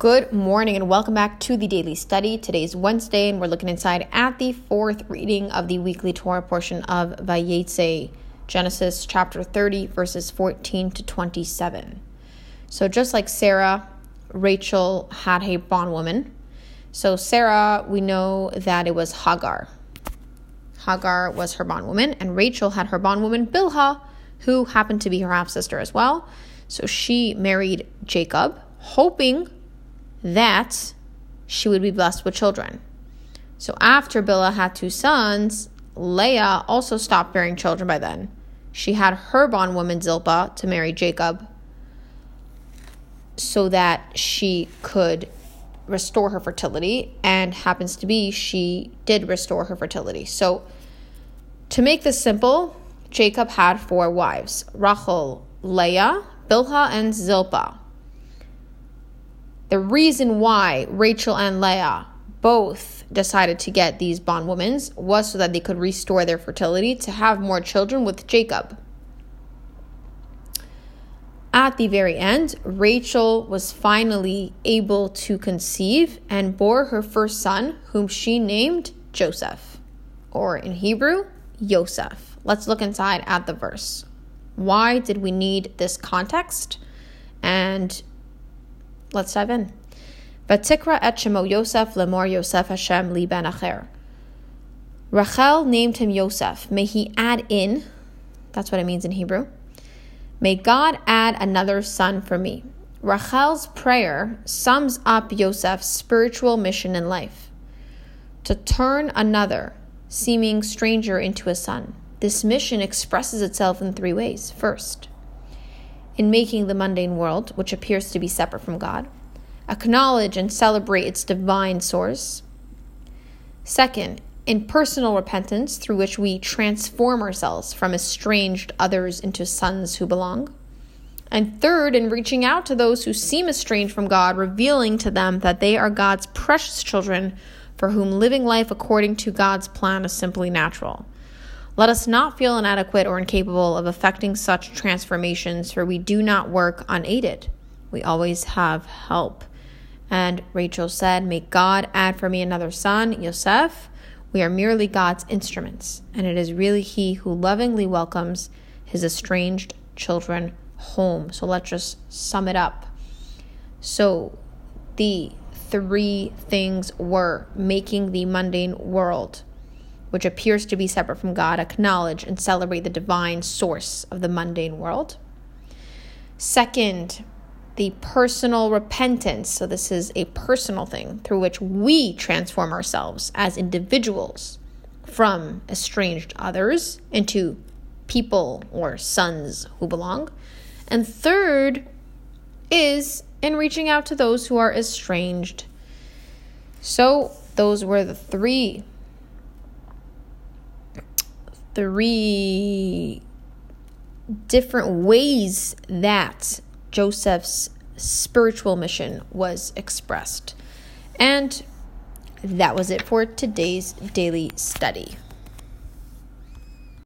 Good morning and welcome back to the daily study. Today's Wednesday and we're looking inside at the fourth reading of the weekly Torah portion of Vayetzei, Genesis chapter 30, verses 14 to 27. So just like Sarah, Rachel had a bondwoman. So Sarah, we know that it was Hagar. Hagar was her bondwoman, and Rachel had her bondwoman Bilhah, who happened to be her half sister as well. So she married Jacob, hoping that she would be blessed with children. So after Bilhah had two sons, Leah also stopped bearing children by then. She had her bondwoman Zilpah to marry Jacob so that she could restore her fertility, and happens to be she did restore her fertility. So, to make this simple, Jacob had four wives Rachel, Leah, Bilhah, and Zilpah. The reason why Rachel and Leah both decided to get these bondwomen was so that they could restore their fertility to have more children with Jacob. At the very end, Rachel was finally able to conceive and bore her first son, whom she named Joseph, or in Hebrew, Yosef. Let's look inside at the verse. Why did we need this context? And Let's dive in. Vatikra et shemo Yosef lemor Yosef Hashem li ben acher. Rachel named him Yosef. May he add in, that's what it means in Hebrew. May God add another son for me. Rachel's prayer sums up Yosef's spiritual mission in life to turn another, seeming stranger, into a son. This mission expresses itself in three ways. First, in making the mundane world, which appears to be separate from God, acknowledge and celebrate its divine source. Second, in personal repentance, through which we transform ourselves from estranged others into sons who belong. And third, in reaching out to those who seem estranged from God, revealing to them that they are God's precious children for whom living life according to God's plan is simply natural. Let us not feel inadequate or incapable of effecting such transformations, for we do not work unaided. We always have help. And Rachel said, May God add for me another son, Yosef. We are merely God's instruments, and it is really He who lovingly welcomes His estranged children home. So let's just sum it up. So the three things were making the mundane world which appears to be separate from God, acknowledge and celebrate the divine source of the mundane world. Second, the personal repentance. So, this is a personal thing through which we transform ourselves as individuals from estranged others into people or sons who belong. And third is in reaching out to those who are estranged. So, those were the three three different ways that Joseph's spiritual mission was expressed. And that was it for today's daily study.